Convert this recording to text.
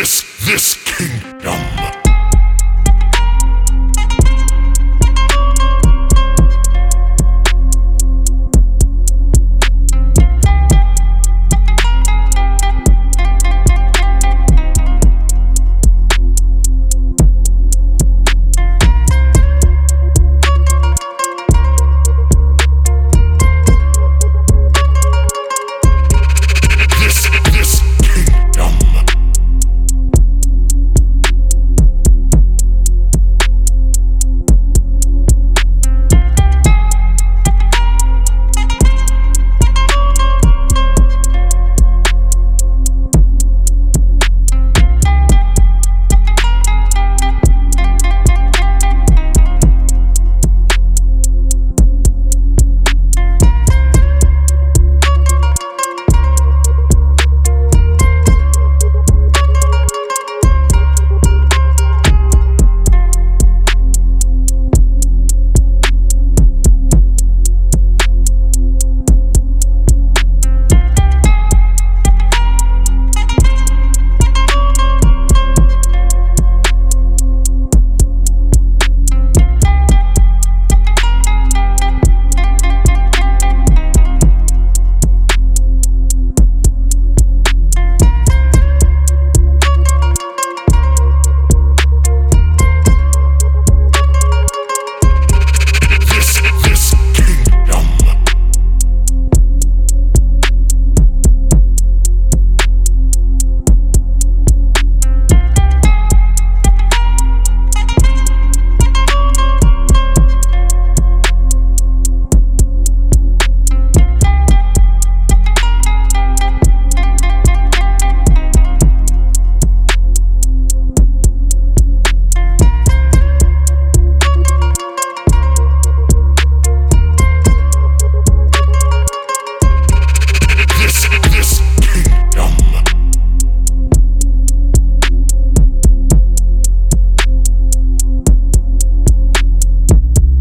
this, this king.